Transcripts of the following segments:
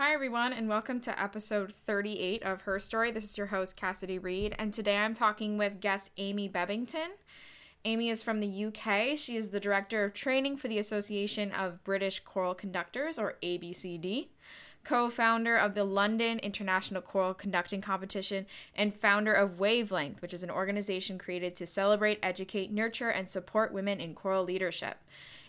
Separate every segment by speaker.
Speaker 1: Hi, everyone, and welcome to episode 38 of Her Story. This is your host, Cassidy Reed, and today I'm talking with guest Amy Bebbington. Amy is from the UK. She is the Director of Training for the Association of British Choral Conductors, or ABCD, co founder of the London International Choral Conducting Competition, and founder of Wavelength, which is an organization created to celebrate, educate, nurture, and support women in choral leadership.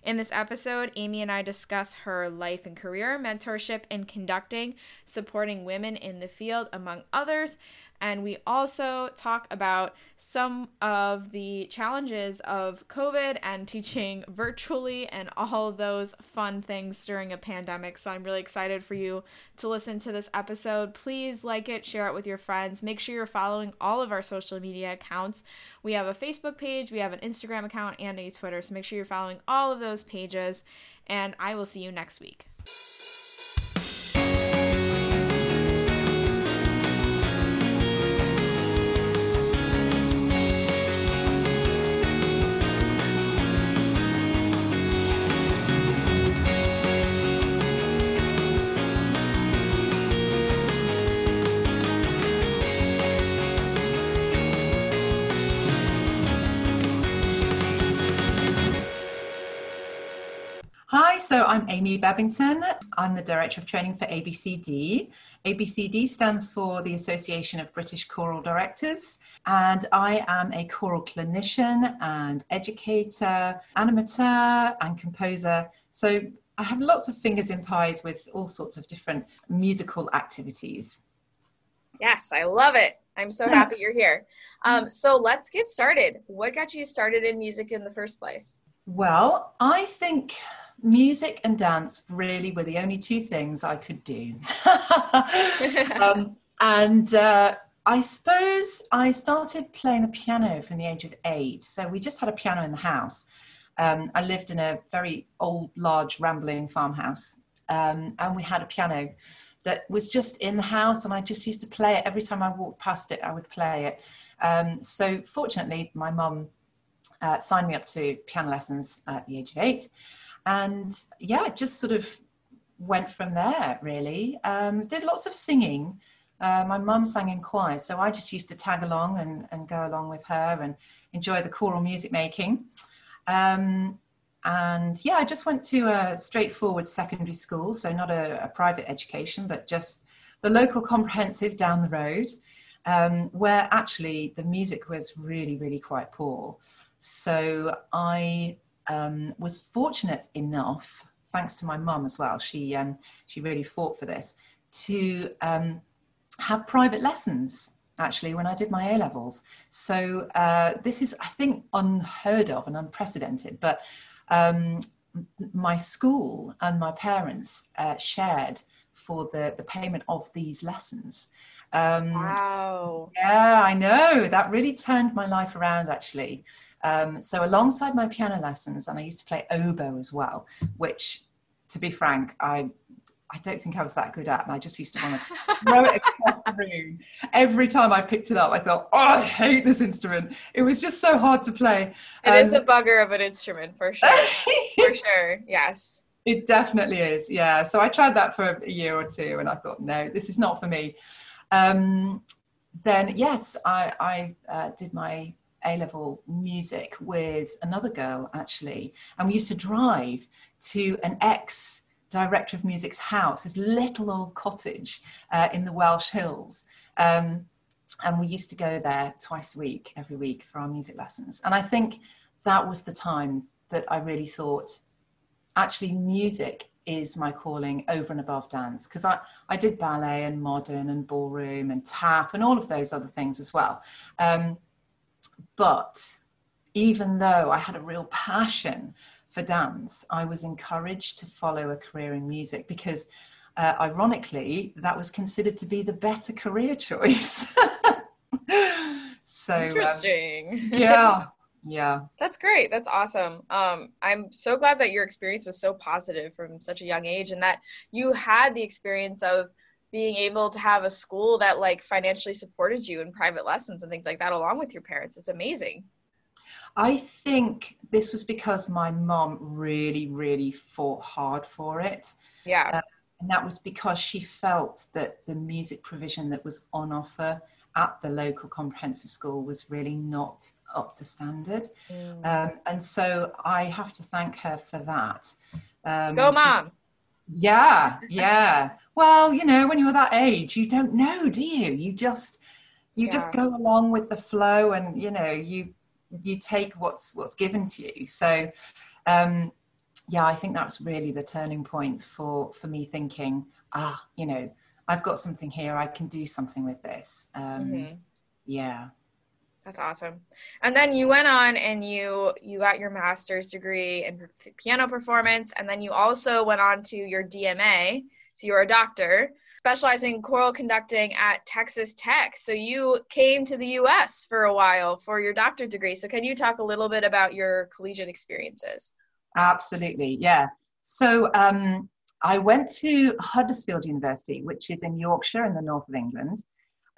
Speaker 1: In this episode, Amy and I discuss her life and career, mentorship in conducting, supporting women in the field, among others. And we also talk about some of the challenges of COVID and teaching virtually and all those fun things during a pandemic. So I'm really excited for you to listen to this episode. Please like it, share it with your friends. Make sure you're following all of our social media accounts. We have a Facebook page, we have an Instagram account, and a Twitter. So make sure you're following all of those pages. And I will see you next week.
Speaker 2: So I'm Amy Bebbington. I'm the Director of Training for ABCD. ABCD stands for the Association of British Choral Directors, and I am a choral clinician and educator, animateur, and composer. So I have lots of fingers in pies with all sorts of different musical activities.
Speaker 3: Yes, I love it. I'm so happy you're here. Um, so let's get started. What got you started in music in the first place?
Speaker 2: Well, I think music and dance really were the only two things I could do. um, and uh, I suppose I started playing the piano from the age of eight. So we just had a piano in the house. Um, I lived in a very old, large, rambling farmhouse. Um, and we had a piano that was just in the house, and I just used to play it every time I walked past it. I would play it. Um, so fortunately, my mum uh, signed me up to piano lessons at the age of eight, and yeah, it just sort of went from there. Really, um, did lots of singing. Uh, my mum sang in choir, so I just used to tag along and, and go along with her and enjoy the choral music making. Um, and yeah, I just went to a straightforward secondary school, so not a, a private education, but just the local comprehensive down the road, um, where actually the music was really, really quite poor. So I um, was fortunate enough, thanks to my mum as well. She um, she really fought for this to um, have private lessons. Actually, when I did my A levels, so uh, this is I think unheard of and unprecedented. But um, my school and my parents uh, shared for the the payment of these lessons.
Speaker 3: Um, wow!
Speaker 2: Yeah, I know that really turned my life around. Actually, um, so alongside my piano lessons, and I used to play oboe as well, which, to be frank, I I don't think I was that good at, and I just used to want to throw it across the room. Every time I picked it up, I thought, "Oh, I hate this instrument." It was just so hard to play.
Speaker 3: It um, is a bugger of an instrument, for sure. for sure, yes.
Speaker 2: It definitely is, yeah. So I tried that for a year or two, and I thought, no, this is not for me. Um, then yes, I, I uh, did my a level music with another girl actually, and we used to drive to an ex director of music's house, this little old cottage uh, in the Welsh Hills. Um, and we used to go there twice a week, every week for our music lessons. And I think that was the time that I really thought, actually, music is my calling over and above dance because I, I did ballet and modern and ballroom and tap and all of those other things as well. Um, but even though I had a real passion for dance, I was encouraged to follow a career in music because, uh, ironically, that was considered to be the better career choice.
Speaker 3: so um, interesting.
Speaker 2: Um, yeah. Yeah.
Speaker 3: That's great. That's awesome. Um, I'm so glad that your experience was so positive from such a young age and that you had the experience of being able to have a school that like financially supported you in private lessons and things like that along with your parents it's amazing
Speaker 2: i think this was because my mom really really fought hard for it
Speaker 3: yeah uh,
Speaker 2: And that was because she felt that the music provision that was on offer at the local comprehensive school was really not up to standard. Mm. Um, and so I have to thank her for that.
Speaker 3: Um, Go, mom.
Speaker 2: Yeah, yeah. well, you know, when you're that age, you don't know, do you? You just you yeah. just go along with the flow and you know you you take what's what's given to you so um yeah i think that was really the turning point for for me thinking ah you know i've got something here i can do something with this um mm-hmm. yeah
Speaker 3: that's awesome and then you went on and you you got your master's degree in piano performance and then you also went on to your dma so you're a doctor specializing in choral conducting at Texas Tech. So you came to the US for a while for your doctorate degree. So can you talk a little bit about your collegiate experiences?
Speaker 2: Absolutely, yeah. So um, I went to Huddersfield University, which is in Yorkshire in the north of England,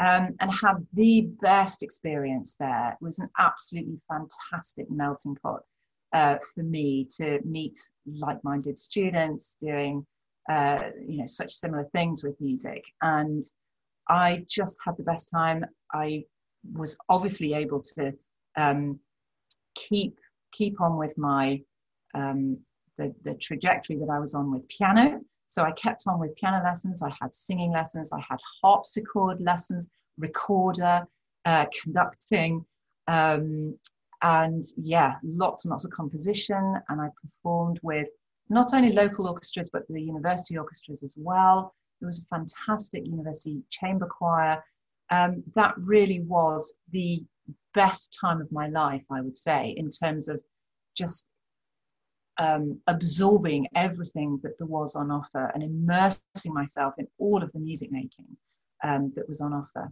Speaker 2: um, and had the best experience there. It was an absolutely fantastic melting pot uh, for me to meet like minded students doing uh, you know such similar things with music. And i just had the best time. I was obviously able to um, keep keep on with my um, the, the trajectory that i was on with piano so i kept on with piano lessons i had singing lessons i had harpsichord lessons recorder uh, conducting um, and yeah lots and lots of composition and i performed with not only local orchestras, but the university orchestras as well. It was a fantastic university chamber choir. Um, that really was the best time of my life, I would say, in terms of just um, absorbing everything that there was on offer and immersing myself in all of the music making um, that was on offer.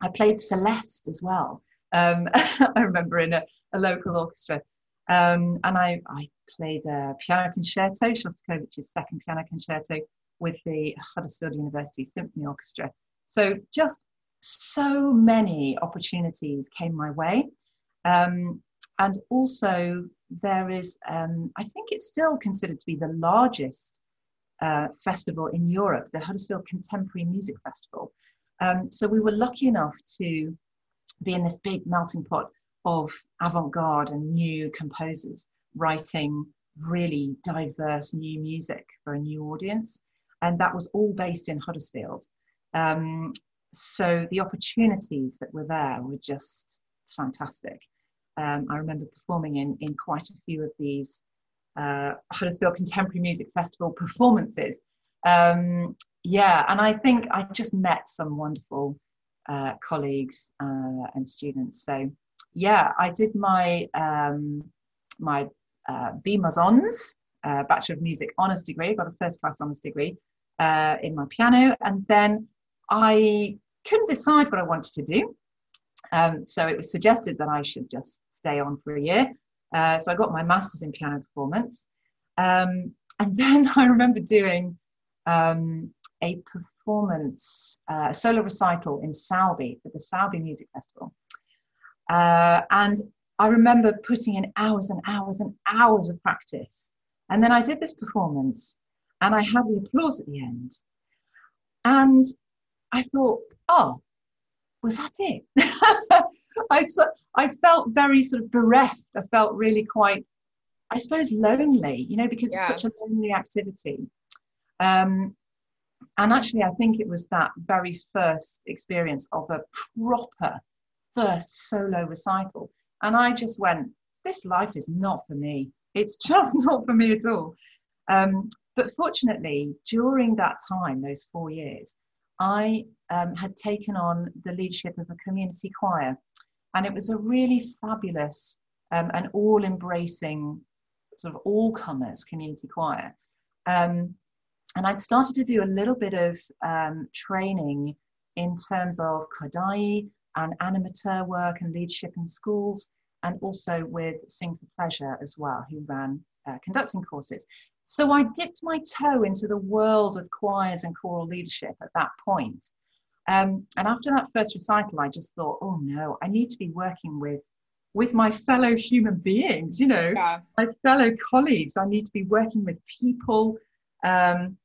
Speaker 2: I played Celeste as well. Um, I remember in a, a local orchestra. Um, and I, I played a piano concerto, Shostakovich's second piano concerto, with the Huddersfield University Symphony Orchestra. So just so many opportunities came my way. Um, and also, there is, um, I think it's still considered to be the largest uh, festival in Europe, the Huddersfield Contemporary Music Festival. Um, so we were lucky enough to be in this big melting pot of avant garde and new composers writing really diverse new music for a new audience. And that was all based in Huddersfield. Um, so the opportunities that were there were just fantastic. Um, I remember performing in, in quite a few of these uh, Huddersfield Contemporary Music Festival performances. Um, yeah, and I think I just met some wonderful uh, colleagues uh, and students. So yeah, I did my um, my uh, BMUS Hons, uh, Bachelor of Music Honours degree, got a first class honours degree uh, in my piano, and then I couldn't decide what I wanted to do. Um, so it was suggested that I should just stay on for a year. Uh, so I got my master's in piano performance. Um, and then I remember doing um, a performance, uh, a solo recital in Sowerby for the Sowerby Music Festival. Uh, and I remember putting in hours and hours and hours of practice. And then I did this performance and I had the applause at the end. And I thought, oh, was that it? I, I felt very sort of bereft. I felt really quite, I suppose, lonely, you know, because yeah. it's such a lonely activity. Um, and actually, I think it was that very first experience of a proper first solo recital. And I just went, this life is not for me. It's just not for me at all. Um, but fortunately, during that time, those four years, I um, had taken on the leadership of a community choir. And it was a really fabulous um, and all embracing, sort of all comers community choir. Um, and I'd started to do a little bit of um, training in terms of Kodály and animateur work and leadership in schools, and also with Sing for Pleasure as well, who ran uh, conducting courses. So I dipped my toe into the world of choirs and choral leadership at that point. Um, and after that first recital, I just thought, oh no, I need to be working with with my fellow human beings, you know, yeah. my fellow colleagues. I need to be working with people. Um,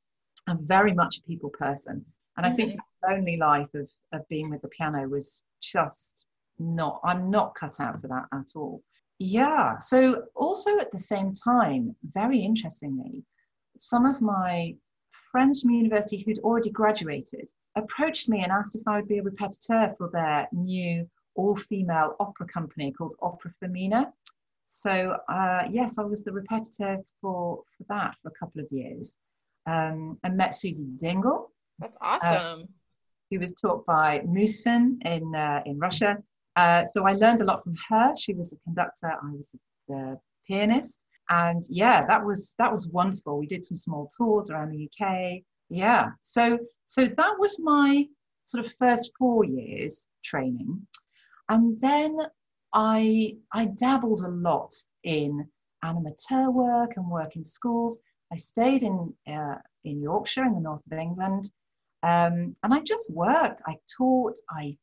Speaker 2: I'm very much a people person. And
Speaker 3: Mm-hmm.
Speaker 2: I think the lonely life of, of being with the piano was just not, I'm not cut out for that at all. Yeah. So, also at the same time, very interestingly, some of my friends from university who'd already graduated approached me and asked if I would be a repetiteur for their new all female opera company called Opera Femina. So, uh, yes, I was the repetiteur for, for that for a couple of years. Um, I met Susie Dingle,
Speaker 3: That's awesome.
Speaker 2: who was taught by Musin in, uh, in Russia. Uh, so I learned a lot from her. She was a conductor, I was the pianist. And yeah, that was that was wonderful. We did some small tours around the UK. Yeah. So so that was my sort of first four years training. And then I I dabbled a lot in animateur work and work in schools. I stayed in uh, in Yorkshire in the north of England, um, and I just worked. I taught. I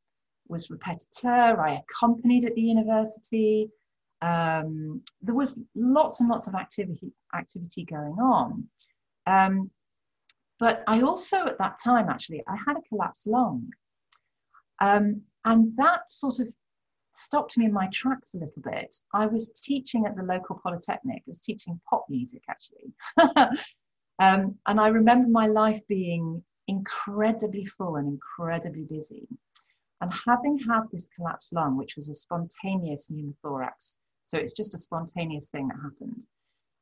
Speaker 2: was repetiteur. I accompanied at the university. Um, there was lots and lots of activity activity going on. Um, but I also at that time actually I had a collapsed lung, um, and that sort of stopped me in my tracks a little bit. I was teaching at the local polytechnic. I was teaching pop music actually, um, and I remember my life being incredibly full and incredibly busy. And having had this collapsed lung, which was a spontaneous pneumothorax, so it's just a spontaneous thing that happened,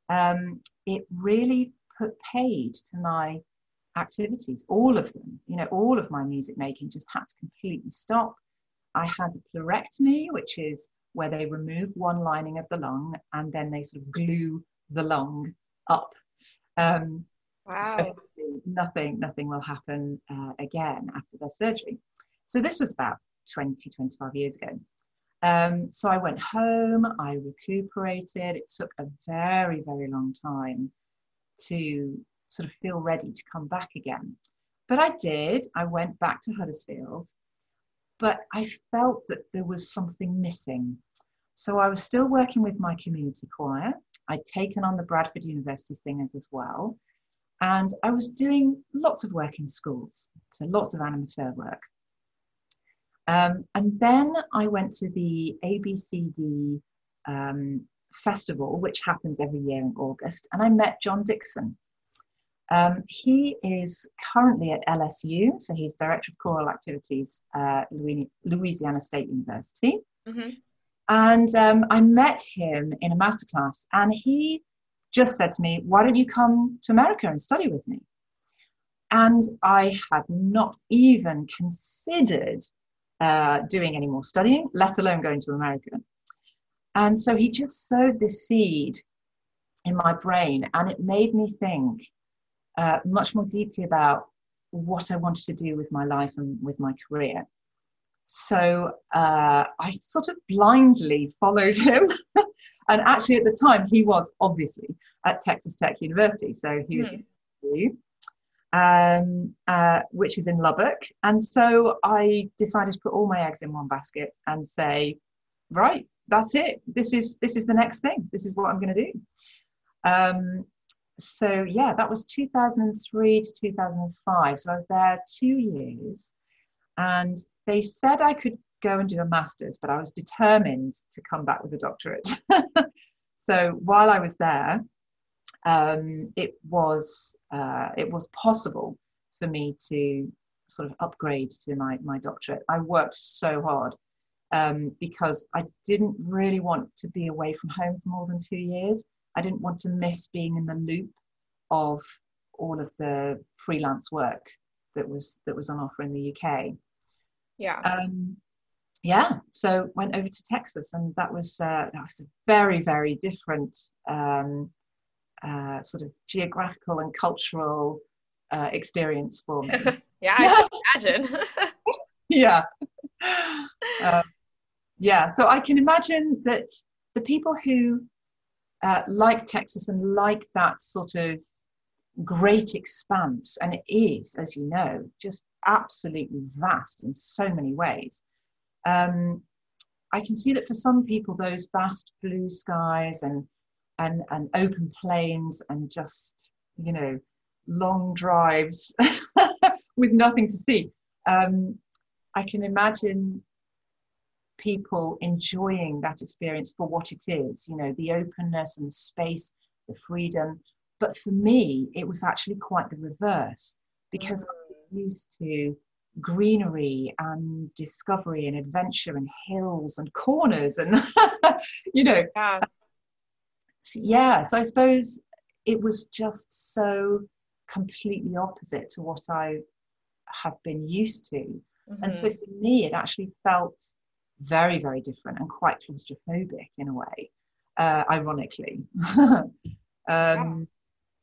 Speaker 2: um, it really put paid to my activities, all of them. You know, all of my music making just had to completely stop. I had a pleurectomy, which is where they remove one lining of the lung and then they sort of glue the lung up. Um,
Speaker 3: wow.
Speaker 2: so nothing, nothing will happen uh, again after their surgery. So this was about 20, 25 years ago. Um, so I went home, I recuperated. It took a very, very long time to sort of feel ready to come back again. But I did. I went back to Huddersfield, but I felt that there was something missing. So I was still working with my community choir. I'd taken on the Bradford University Singers as well. And I was doing lots of work in schools, so lots of animateur work. Um, and then I went to the ABCD um, festival, which happens every year in August, and I met John Dickson. Um, he is currently at LSU, so he's Director of Choral Activities at Louisiana State University.
Speaker 3: Mm-hmm.
Speaker 2: And um, I met him in a masterclass, and he just said to me, Why don't you come to America and study with me? And I had not even considered uh, doing any more studying, let alone going to America. And so he just sowed this seed in my brain, and it made me think uh, much more deeply about what I wanted to do with my life and with my career. So uh, I sort of blindly followed him. and actually, at the time, he was obviously at Texas Tech University. So he was mm. Um, uh, which is in Lubbock. And so I decided to put all my eggs in one basket and say, right, that's it. This is this is the next thing. This is what I'm going to do. Um, so yeah, that was 2003 to 2005. So I was there two years, and they said I could go and do a master's, but I was determined to come back with a doctorate. so while I was there, um, it was uh, it was possible for me to sort of upgrade to my my doctorate. I worked so hard um, because I didn't really want to be away from home for more than two years. I didn't want to miss being in the loop of all of the freelance work that was that was on offer in the UK.
Speaker 3: Yeah.
Speaker 2: Um, yeah. So went over to Texas, and that was uh, that was a very very different um, uh, sort of geographical and cultural uh, experience for me.
Speaker 3: yeah, I can imagine.
Speaker 2: yeah. Uh, yeah. So I can imagine that the people who uh, like Texas and like that sort of great expanse, and it is, as you know, just absolutely vast in so many ways. Um, I can see that for some people, those vast blue skies and and and open plains and just you know long drives with nothing to see. Um, I can imagine people enjoying that experience for what it is, you know, the openness and the space, the freedom. But for me, it was actually quite the reverse because mm. I was used to greenery and discovery and adventure and hills and corners and, you know. Yeah. Yeah, so I suppose it was just so completely opposite to what I have been used to. Mm-hmm. And so mm-hmm. for me, it actually felt very, very different and quite claustrophobic in a way, uh, ironically. um, yeah.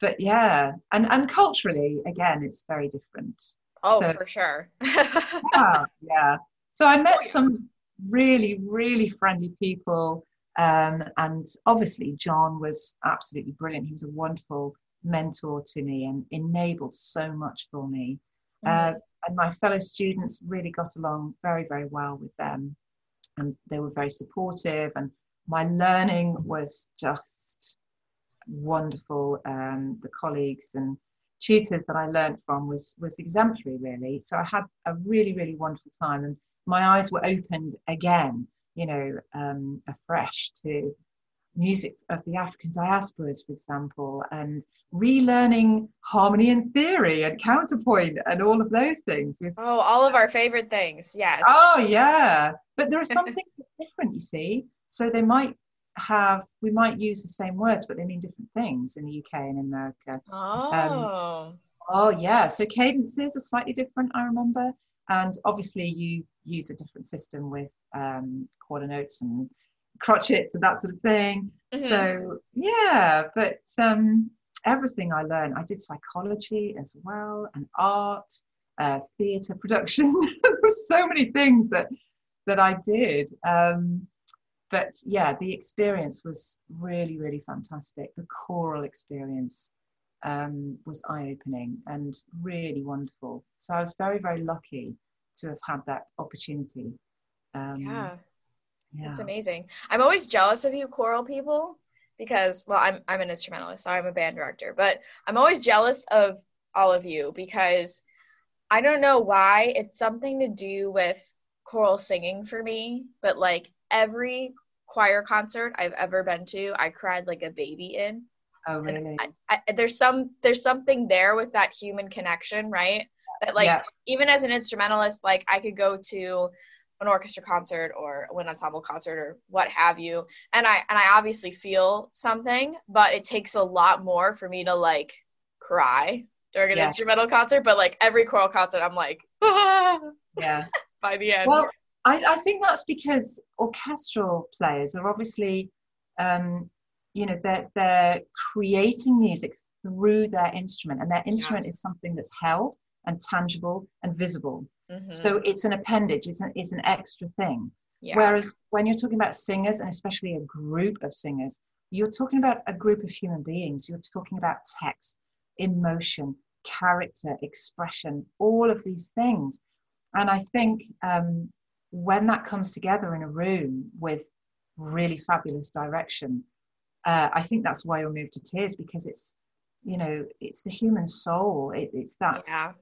Speaker 2: But yeah, and, and culturally, again, it's very different.
Speaker 3: Oh, so, for sure.
Speaker 2: yeah, yeah. So I met some really, really friendly people. Um, and obviously, John was absolutely brilliant. He was a wonderful mentor to me and enabled so much for me. Mm-hmm. Uh, and my fellow students really got along very, very well with them. And they were very supportive, and my learning was just wonderful. Um, the colleagues and tutors that I learned from was was exemplary, really. So I had a really, really wonderful time, and my eyes were opened again, you know, um, afresh to music of the African diasporas, for example, and relearning harmony and theory and counterpoint and all of those things.
Speaker 3: Oh, all of our favorite things, yes.
Speaker 2: Oh, yeah. But there are some things that are different, you see. So they might have, we might use the same words, but they mean different things in the UK and in America.
Speaker 3: Oh. Um,
Speaker 2: oh, yeah. So cadences are slightly different, I remember. And obviously, you use a different system with um, quarter notes and crotchets and that sort of thing. Mm-hmm. So yeah, but um, everything I learned, I did psychology as well, and art, uh, theatre production. there were so many things that that I did. Um, but yeah, the experience was really, really fantastic. The choral experience um, was eye opening and really wonderful. So I was very, very lucky to have had that opportunity.
Speaker 3: Um, yeah. Yeah. It's amazing. I'm always jealous of you choral people because well I'm I'm an instrumentalist, so I'm a band director, but I'm always jealous of all of you because I don't know why it's something to do with choral singing for me, but like every choir concert I've ever been to, I cried like a baby in.
Speaker 2: Oh really?
Speaker 3: I, I, there's some there's something there with that human connection, right? That like yeah. even as an instrumentalist, like I could go to an orchestra concert or a wind ensemble concert or what have you and i and i obviously feel something but it takes a lot more for me to like cry during an yeah. instrumental concert but like every choral concert i'm like
Speaker 2: yeah
Speaker 3: by the end
Speaker 2: well I, I think that's because orchestral players are obviously um you know they're they're creating music through their instrument and their instrument yeah. is something that's held and tangible and visible Mm-hmm. So it's an appendage, it's an, it's an extra thing. Yeah. Whereas when you're talking about singers, and especially a group of singers, you're talking about a group of human beings. You're talking about text, emotion, character, expression, all of these things. And I think um, when that comes together in a room with really fabulous direction, uh, I think that's why you'll move to tears because it's, you know, it's the human soul. It, it's that yeah.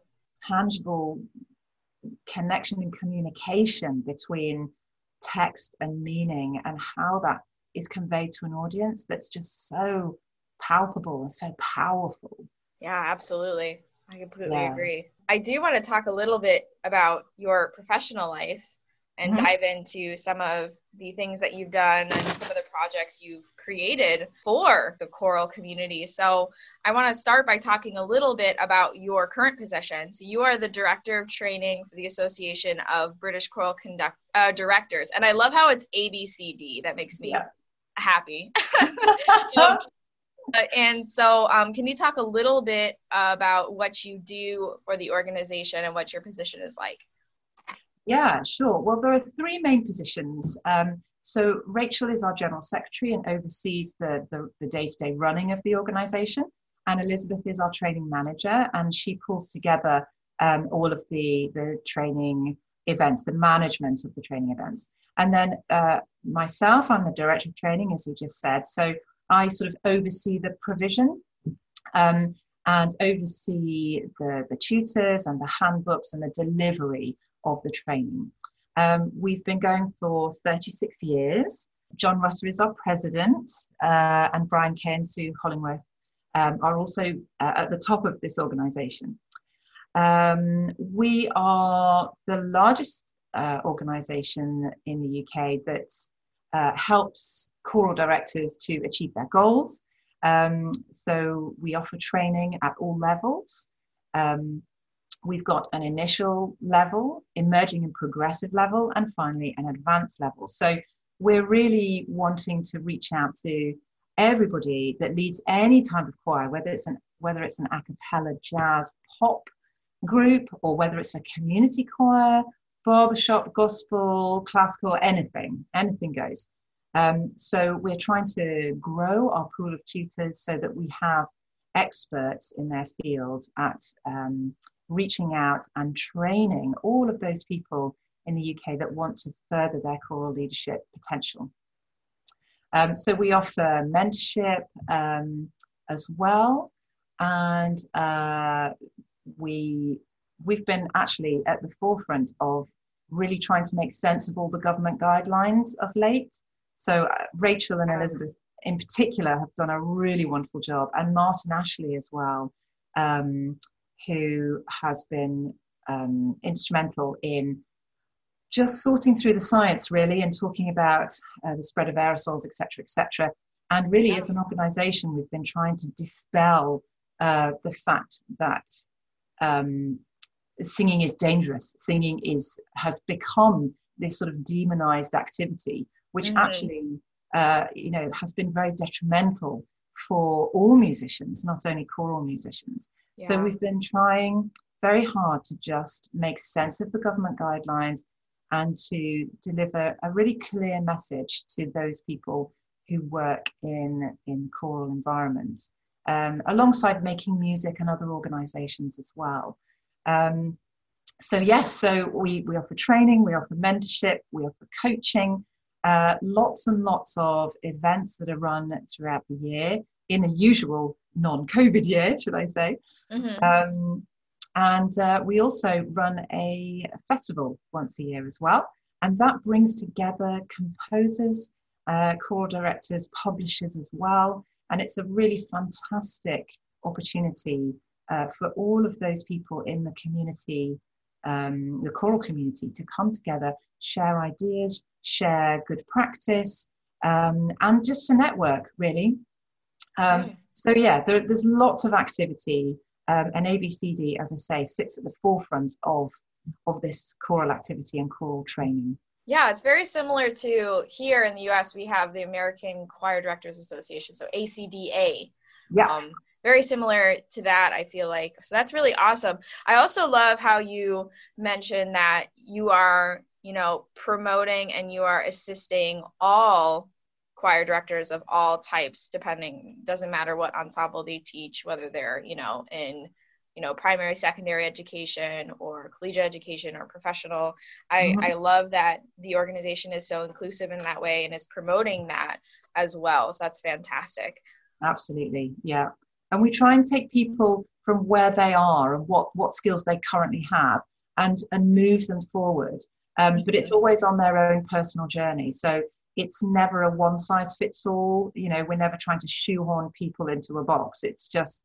Speaker 2: tangible connection and communication between text and meaning and how that is conveyed to an audience that's just so palpable and so powerful.
Speaker 3: Yeah, absolutely. I completely yeah. agree. I do want to talk a little bit about your professional life and mm-hmm. dive into some of the things that you've done and some of the projects you've created for the choral community. So, I want to start by talking a little bit about your current position. So, you are the director of training for the Association of British Choral Conduct uh, Directors, and I love how it's ABCD. That makes me yeah. happy. uh, and so, um, can you talk a little bit about what you do for the organization and what your position is like?
Speaker 2: Yeah, sure. Well, there are three main positions. Um, so Rachel is our general secretary and oversees the, the, day-to-day running of the organization. And Elizabeth is our training manager and she pulls together um, all of the, the training events, the management of the training events. And then uh, myself, I'm the director of training, as you just said. So I sort of oversee the provision. Um, and oversee the, the tutors and the handbooks and the delivery of the training. Um, we've been going for 36 years. John Rutter is our president, uh, and Brian Kay and Sue Hollingworth um, are also uh, at the top of this organization. Um, we are the largest uh, organization in the UK that uh, helps choral directors to achieve their goals. Um, so we offer training at all levels. Um, we've got an initial level, emerging and progressive level, and finally an advanced level. So we're really wanting to reach out to everybody that leads any type of choir, whether it's an whether it's an a cappella jazz pop group or whether it's a community choir, barbershop, gospel, classical, anything, anything goes. Um, so we're trying to grow our pool of tutors so that we have experts in their fields at um, reaching out and training all of those people in the UK that want to further their choral leadership potential. Um, so we offer mentorship um, as well, and uh, we we've been actually at the forefront of really trying to make sense of all the government guidelines of late. So uh, Rachel and Elizabeth in particular have done a really wonderful job, and Martin Ashley as well, um, who has been um, instrumental in just sorting through the science really and talking about uh, the spread of aerosols, etc., etc. And really, yeah. as an organisation, we've been trying to dispel uh, the fact that um, singing is dangerous. Singing is has become this sort of demonized activity, which mm-hmm. actually, uh, you know, has been very detrimental for all musicians, not only choral musicians. Yeah. So we've been trying very hard to just make sense of the government guidelines and to deliver a really clear message to those people who work in, in choral environments, um, alongside making music and other organizations as well. Um, so yes, so we, we offer training, we offer mentorship, we offer coaching, uh, lots and lots of events that are run throughout the year in a usual non-COVID year, should I say. Mm-hmm. Um, and uh, we also run a festival once a year as well. And that brings together composers, uh, choral directors, publishers as well. And it's a really fantastic opportunity uh, for all of those people in the community, um, the choral community, to come together, share ideas, share good practice, um, and just to network, really. Um, so, yeah, there, there's lots of activity. Um, and ABCD, as I say, sits at the forefront of, of this choral activity and choral training.
Speaker 3: Yeah, it's very similar to here in the US, we have the American Choir Directors Association, so ACDA.
Speaker 2: Yeah. Um,
Speaker 3: very similar to that, I feel like. So that's really awesome. I also love how you mentioned that you are, you know, promoting and you are assisting all choir directors of all types depending doesn't matter what ensemble they teach whether they're you know in you know primary secondary education or collegiate education or professional. I mm-hmm. i love that the organization is so inclusive in that way and is promoting that as well. So that's fantastic.
Speaker 2: Absolutely. Yeah. And we try and take people from where they are and what what skills they currently have and and move them forward. Um, but it's mm-hmm. always on their own personal journey. So it's never a one size fits all you know we're never trying to shoehorn people into a box. It's just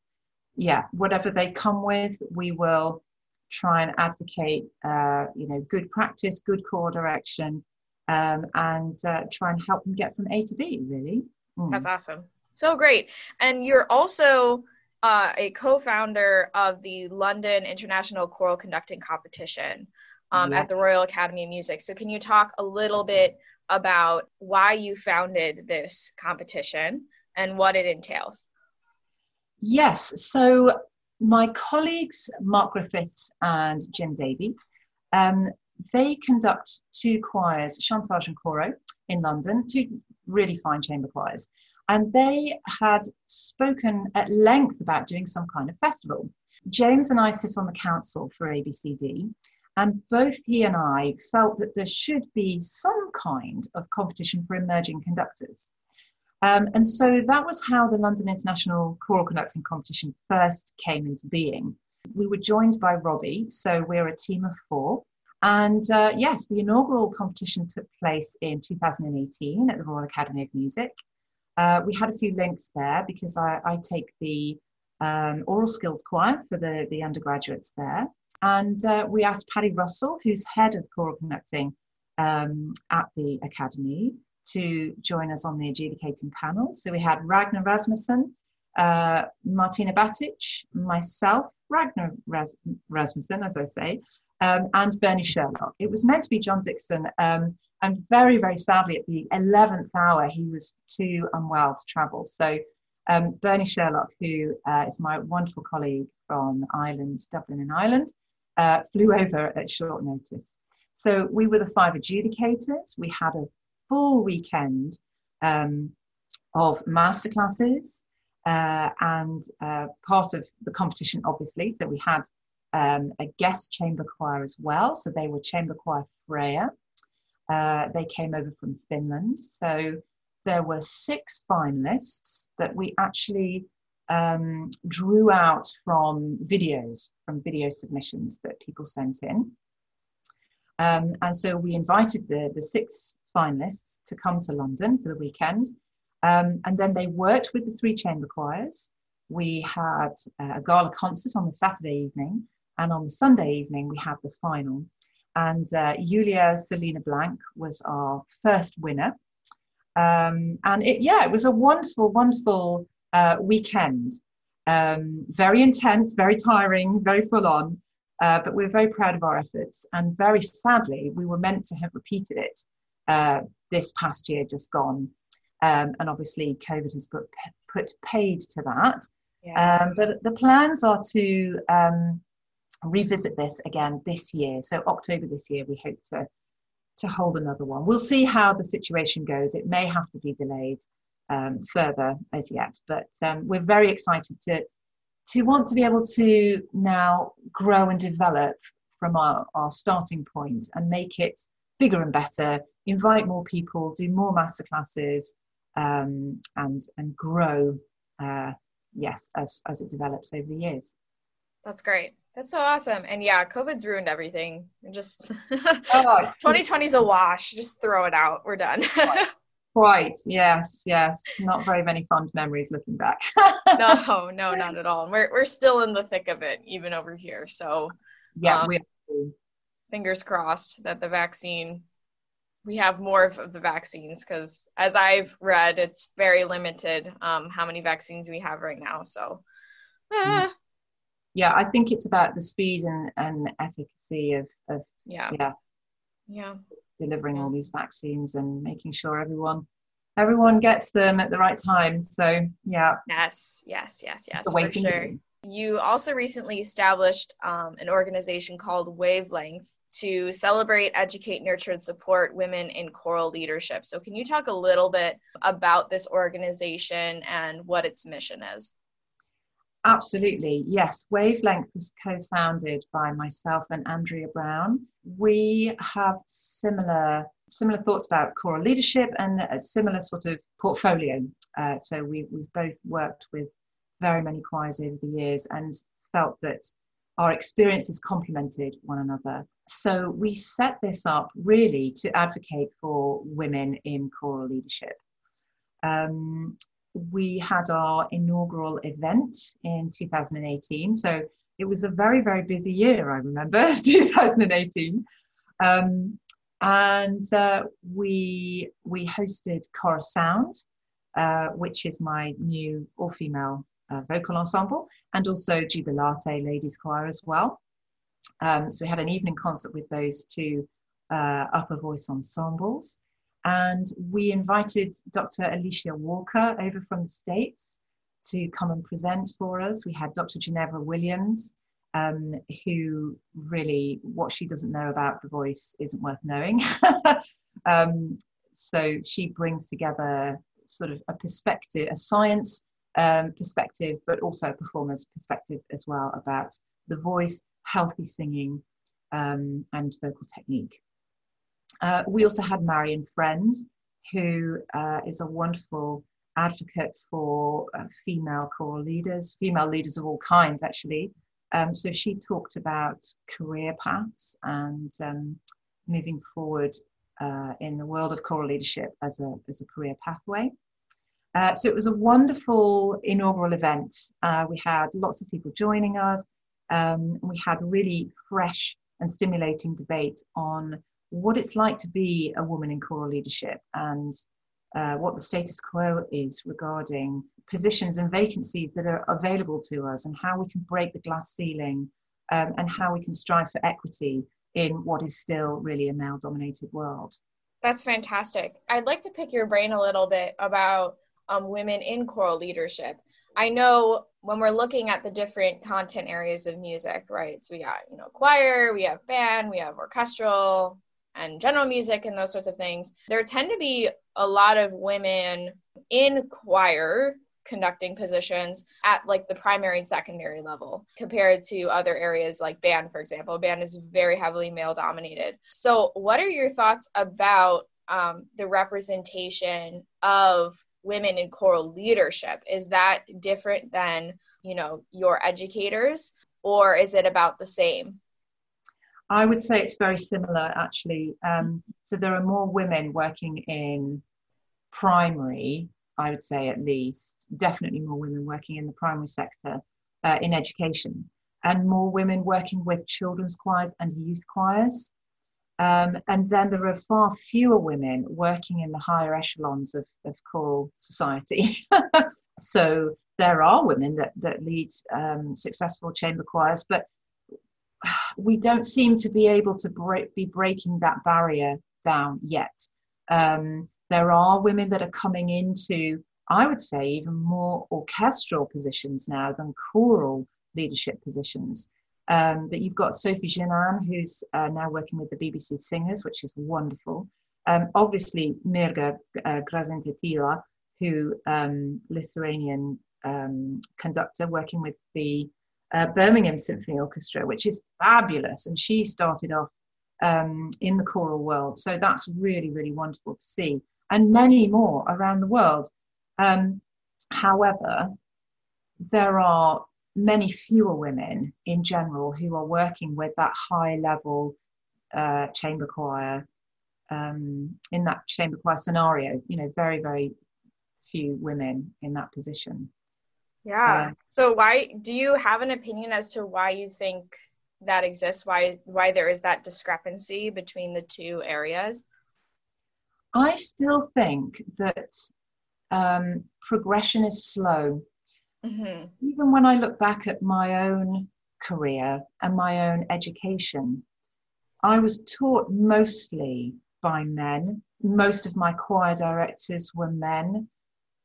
Speaker 2: yeah whatever they come with we will try and advocate uh, you know good practice good core direction um, and uh, try and help them get from a to b really.
Speaker 3: Mm. that's awesome. So great. And you're also uh, a co-founder of the london international choral conducting competition um, yeah. at the royal academy of music. So can you talk a little bit about why you founded this competition and what it entails.
Speaker 2: Yes, so my colleagues, Mark Griffiths and Jim Davey, um, they conduct two choirs, Chantage and Coro, in London, two really fine chamber choirs. And they had spoken at length about doing some kind of festival. James and I sit on the council for ABCD, and both he and I felt that there should be some kind of competition for emerging conductors. Um, and so that was how the London International Choral Conducting Competition first came into being. We were joined by Robbie, so we're a team of four. And uh, yes, the inaugural competition took place in 2018 at the Royal Academy of Music. Uh, we had a few links there because I, I take the um, aural skills choir for the, the undergraduates there. And uh, we asked Paddy Russell, who's head of choral conducting um, at the Academy, to join us on the adjudicating panel. So we had Ragnar Rasmussen, uh, Martina Batic, myself, Ragnar Ras- Rasmussen, as I say, um, and Bernie Sherlock. It was meant to be John Dickson, um, and very, very sadly, at the 11th hour, he was too unwell to travel. So um, Bernie Sherlock, who uh, is my wonderful colleague from Ireland, Dublin in Ireland, uh, flew over at short notice. So we were the five adjudicators. We had a full weekend um, of masterclasses uh, and uh, part of the competition, obviously. So we had um, a guest chamber choir as well. So they were Chamber Choir Freya. Uh, they came over from Finland. So there were six finalists that we actually um, drew out from videos, from video submissions that people sent in. Um, and so we invited the, the six finalists to come to London for the weekend. Um, and then they worked with the three chamber choirs. We had a gala concert on the Saturday evening, and on the Sunday evening, we had the final. And uh, Julia Selina Blank was our first winner. Um, and it, yeah, it was a wonderful, wonderful uh, weekend. Um, very intense, very tiring, very full on. Uh, but we're very proud of our efforts. And very sadly, we were meant to have repeated it uh, this past year, just gone. Um, and obviously, COVID has put, put paid to that. Yeah. Um, but the plans are to um, revisit this again this year. So October this year, we hope to to hold another one. We'll see how the situation goes. It may have to be delayed um, further as yet, but um, we're very excited to to want to be able to now grow and develop from our, our starting point and make it bigger and better, invite more people, do more masterclasses, um, and and grow. Uh, yes, as as it develops over the years.
Speaker 3: That's great. That's so awesome. And yeah, COVID's ruined everything. Just oh, 2020 is a wash. Just throw it out. We're done.
Speaker 2: Quite. Yes. Yes. Not very many fond memories looking back.
Speaker 3: no, no, not at all. We're we're still in the thick of it, even over here. So
Speaker 2: yeah, um, we
Speaker 3: fingers crossed that the vaccine we have more of the vaccines because as i've read it's very limited um, how many vaccines we have right now so
Speaker 2: eh, yeah, I think it's about the speed and, and efficacy of, of
Speaker 3: yeah
Speaker 2: yeah
Speaker 3: yeah
Speaker 2: delivering all these vaccines and making sure everyone everyone gets them at the right time. So yeah.
Speaker 3: Yes, yes, yes, yes, for sure. You also recently established um, an organization called Wavelength to celebrate, educate, nurture, and support women in choral leadership. So, can you talk a little bit about this organization and what its mission is?
Speaker 2: Absolutely, yes. Wavelength was co founded by myself and Andrea Brown. We have similar similar thoughts about choral leadership and a similar sort of portfolio. Uh, so we, we've both worked with very many choirs over the years and felt that our experiences complemented one another. So we set this up really to advocate for women in choral leadership. Um, we had our inaugural event in 2018. So it was a very, very busy year, I remember, 2018. Um, and uh, we, we hosted Chorus Sound, uh, which is my new all female uh, vocal ensemble, and also Jubilate Ladies Choir as well. Um, so we had an evening concert with those two uh, upper voice ensembles. And we invited Dr. Alicia Walker over from the States to come and present for us. We had Dr. Jenevora Williams, um, who really, what she doesn't know about the voice isn't worth knowing. um, so she brings together sort of a perspective, a science um, perspective, but also a performer's perspective as well about the voice, healthy singing, um, and vocal technique. Uh, we also had Marion Friend, who uh, is a wonderful advocate for uh, female choral leaders, female leaders of all kinds, actually. Um, so she talked about career paths and um, moving forward uh, in the world of choral leadership as a, as a career pathway. Uh, so it was a wonderful inaugural event. Uh, we had lots of people joining us. Um, we had really fresh and stimulating debate on what it's like to be a woman in choral leadership and uh, what the status quo is regarding positions and vacancies that are available to us and how we can break the glass ceiling um, and how we can strive for equity in what is still really a male dominated world.
Speaker 3: That's fantastic. I'd like to pick your brain a little bit about um, women in choral leadership. I know when we're looking at the different content areas of music, right? So we got, you know, choir, we have band, we have orchestral and general music and those sorts of things. There tend to be a lot of women in choir conducting positions at like the primary and secondary level compared to other areas like band for example. Band is very heavily male dominated. So what are your thoughts about um, the representation of women in choral leadership? Is that different than you know your educators or is it about the same
Speaker 2: i would say it's very similar actually um, so there are more women working in primary I would say at least, definitely more women working in the primary sector uh, in education, and more women working with children's choirs and youth choirs. Um, and then there are far fewer women working in the higher echelons of, of choral society. so there are women that, that lead um, successful chamber choirs, but we don't seem to be able to break, be breaking that barrier down yet. Um, there are women that are coming into, I would say, even more orchestral positions now than choral leadership positions. Um, but you've got Sofi Jeannin, who's uh, now working with the BBC Singers, which is wonderful. Um, obviously, Mirga uh, Gražinytė-Tyla, who um, Lithuanian um, conductor working with the uh, Birmingham Symphony Orchestra, which is fabulous. And she started off um, in the choral world. So that's really, really wonderful to see and many more around the world. Um, however, there are many fewer women in general who are working with that high level uh, chamber choir um, in that chamber choir scenario. You know, very, very few women in that position.
Speaker 3: Yeah. Uh, so, why do you have an opinion as to why you think that exists? Why why there is that discrepancy between the two areas?
Speaker 2: I still think that um, progression is slow. Mm-hmm. Even when I look back at my own career and my own education, I was taught mostly by men. Most of my choir directors were men.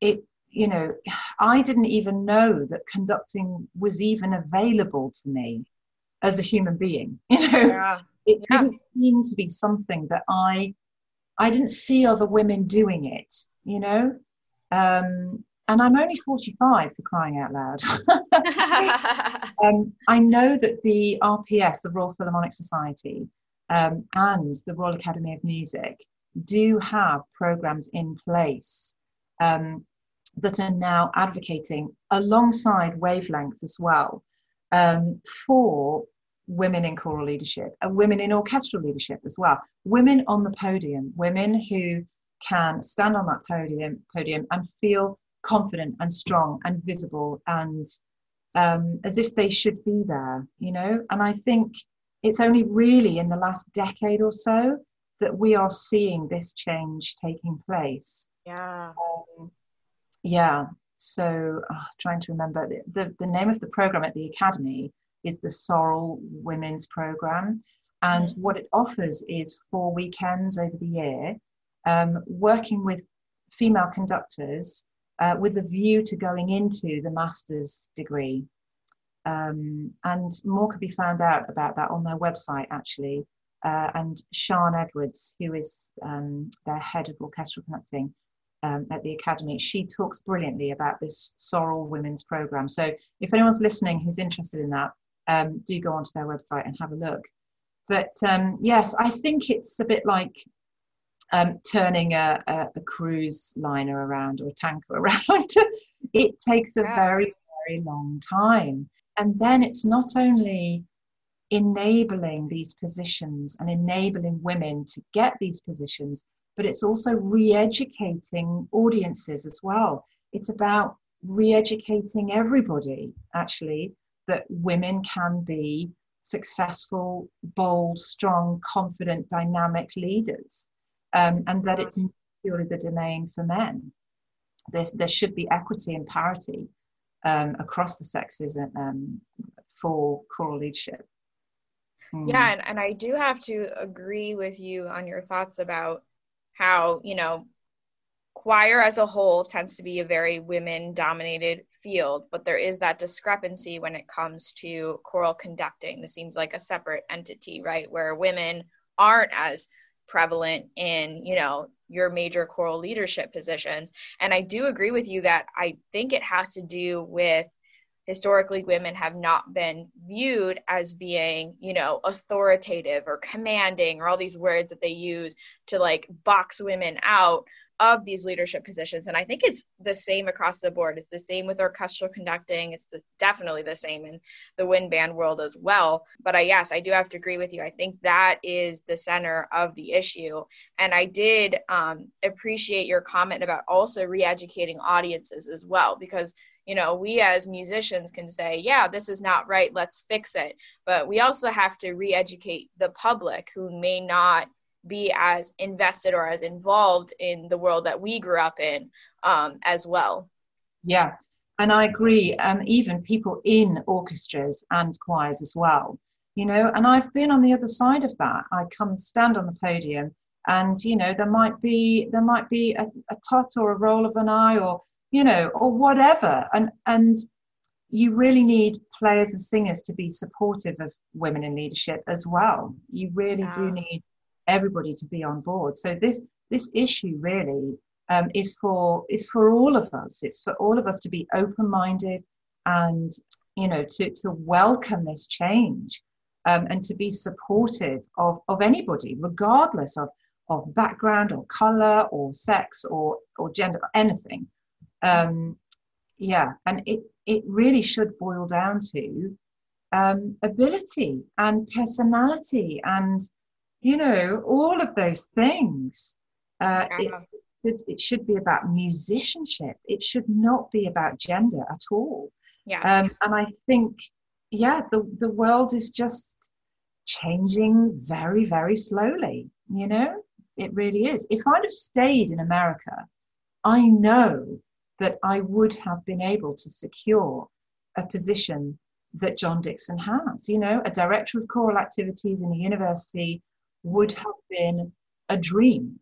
Speaker 2: It, you know, I didn't even know that conducting was even available to me as a human being. You know, yeah. it yeah. didn't seem to be something that I I didn't see other women doing it, you know. Um, and I'm only 45 for crying out loud. um, I know that the RPS, the Royal Philharmonic Society, um, and the Royal Academy of Music do have programs in place um, that are now advocating alongside wavelength as well um, for women in choral leadership and women in orchestral leadership as well. Women on the podium, women who can stand on that podium, podium and feel confident and strong and visible and um, as if they should be there, you know. And I think it's only really in the last decade or so that we are seeing this change taking place.
Speaker 3: Yeah.
Speaker 2: Um, yeah. So, oh, trying to remember the, the, the name of the program at the Academy is the Sorrel Women's Program. And mm-hmm. what it offers is four weekends over the year, um, working with female conductors uh, with a view to going into the master's degree. Um, and more could be found out about that on their website, actually. Uh, and Sian Edwards, who is um, their head of orchestral conducting um, at the Academy, she talks brilliantly about this Sorrel Women's Program. So if anyone's listening who's interested in that, um, do go onto their website and have a look. But um, yes, I think it's a bit like um, turning a, a, a, cruise liner around or a tanker around. it takes a yeah. very, very long time. And then it's not only enabling these positions and enabling women to get these positions, but it's also re educating audiences as well. It's about re educating everybody, actually, that women can be successful, bold, strong, confident, dynamic leaders, um, and that it's purely the domain for men. There's, there should be equity and parity um, across the sexes um, for choral leadership.
Speaker 3: Mm. Yeah, and, and I do have to agree with you on your thoughts about how, you know, choir as a whole tends to be a very women dominated field, but there is that discrepancy when it comes to choral conducting. This seems like a separate entity, right? Where women aren't as prevalent in, you know, your major choral leadership positions. And I do agree with you that I think it has to do with historically women have not been viewed as being you know authoritative or commanding or all these words that they use to like box women out of these leadership positions. And i think it's the same across the board. It's the same with orchestral conducting. It's the, definitely the same in the wind band world as well. But i yes i do have to agree with you. I think that is the center of the issue. And i did um, appreciate your comment about also re-educating audiences as well because you know we as musicians can say yeah this is not right let's fix it. But we also have to re-educate the public who may not be as invested or as involved in the world that we grew up in um, as well.
Speaker 2: Yeah and i agree um, even people in orchestras and choirs as well you know and i've been on the other side of that. I come stand on the podium and you know there might be there might be a, a tot or a roll of an eye or you know, or whatever. And and you really need players and singers to be supportive of women in leadership as well. You really yeah. do need everybody to be on board. So this this issue really um, is for is for all of us. It's for all of us to be open minded and you know to to welcome this change um, and to be supportive of of anybody, regardless of of background or color or sex or or gender, anything um, yeah, and it, it really should boil down to um, ability and personality and, you know, all of those things. Uh, it, it, it, should be about musicianship. It should not be about gender at all.
Speaker 3: Yes.
Speaker 2: Um, and I think, yeah, the, the world is just changing very, very slowly. You know, it really is. If I'd have stayed in America, I know that I would have been able to secure a position that John Dickson has. You know, a director of choral activities in a university would have been a dream.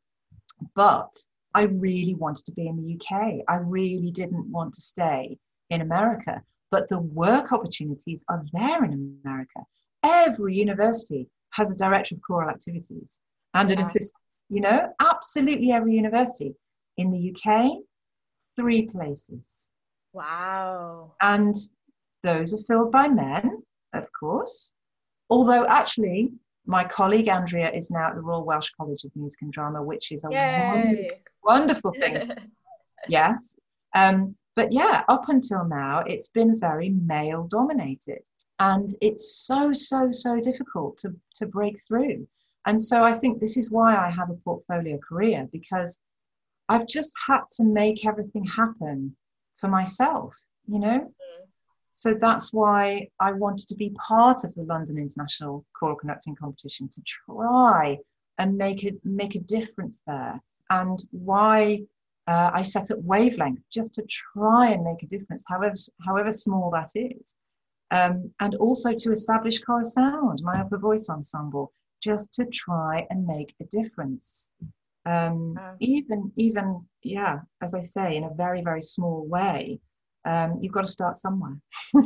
Speaker 2: But I really wanted to be in the UK. I really didn't want to stay in America. But the work opportunities are there in America. Every university has a director of choral activities and an assistant, you know, absolutely every university. In the UK, three places.
Speaker 3: Wow.
Speaker 2: And those are filled by men, of course. Although, actually, my colleague Andrea is now at the Royal Welsh College of Music and Drama, which is a wonderful, wonderful thing. yes. Um, but yeah, up until now, it's been very male dominated. And it's so, so, so difficult to, to break through. And so I think this is why I have a portfolio career because I've just had to make everything happen for myself, you know? Mm-hmm. So that's why I wanted to be part of the London International Choral Conducting Competition to try and make it make a difference there. And why uh, I set up Wavelength just to try and make a difference, however however small that is. Um, and also to establish Chorus Sound, my upper voice ensemble, just to try and make a difference um, uh, even even yeah as i say in a very very small way um, you've got to start somewhere.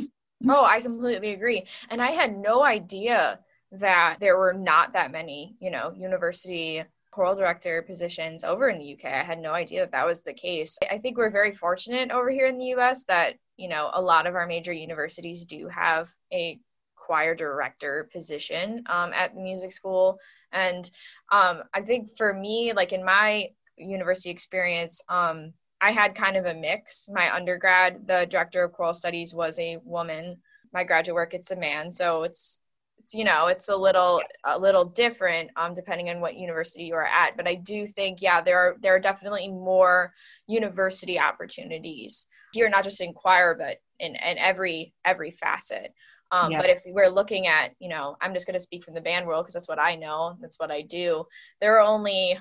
Speaker 3: Oh i completely agree. And i had no idea that there were not that many you know university choral director positions over in the uk i had no idea that that was the case. I think we're very fortunate over here in the us that you know a lot of our major universities do have a choir director position um, at the music school. And um, I think for me, like in my university experience, um, I had kind of a mix. My undergrad, the director of choral studies was a woman. My graduate work, it's a man. So it's it's you know it's a little a little different um, depending on what university you are at but i do think yeah there are there are definitely more university opportunities here not just in choir but in, in every every facet um, yeah. but if we're looking at you know i'm just going to speak from the band world because that's what i know that's what i do there are only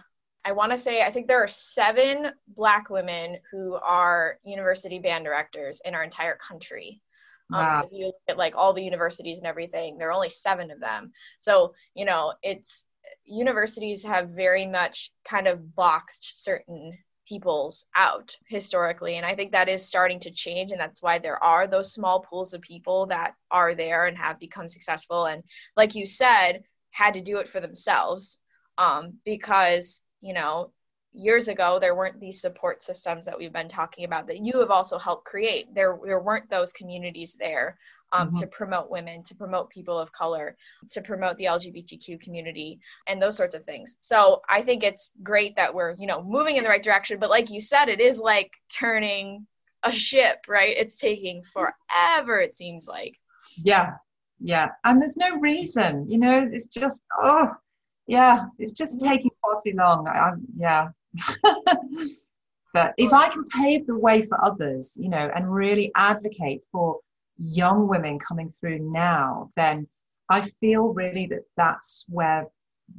Speaker 3: I want to say, I think there are seven Black women who are university band directors in our entire country. Um, wow. So you look at like all the universities and everything, there are only seven of them. So, you know, it's universities have very much kind of boxed certain peoples out historically. And I think that is starting to change. And that's why there are those small pools of people that are there and have become successful. And like you said, had to do it for themselves um, because, you know, years ago there weren't these support systems that we've been talking about that you have also helped create. There there weren't those communities there um, mm-hmm. to promote women to promote people of color to promote the lgbtq community and those sorts of things. So i think it's great that we're you know moving in the right direction but like you said it is like turning a ship right? It's taking forever it seems like.
Speaker 2: Yeah. Yeah. And there's no reason you know it's just oh yeah it's just mm-hmm. taking far too long. I, yeah but if I can pave the way for others, you know, and really advocate for young women coming through now, then I feel really that that's where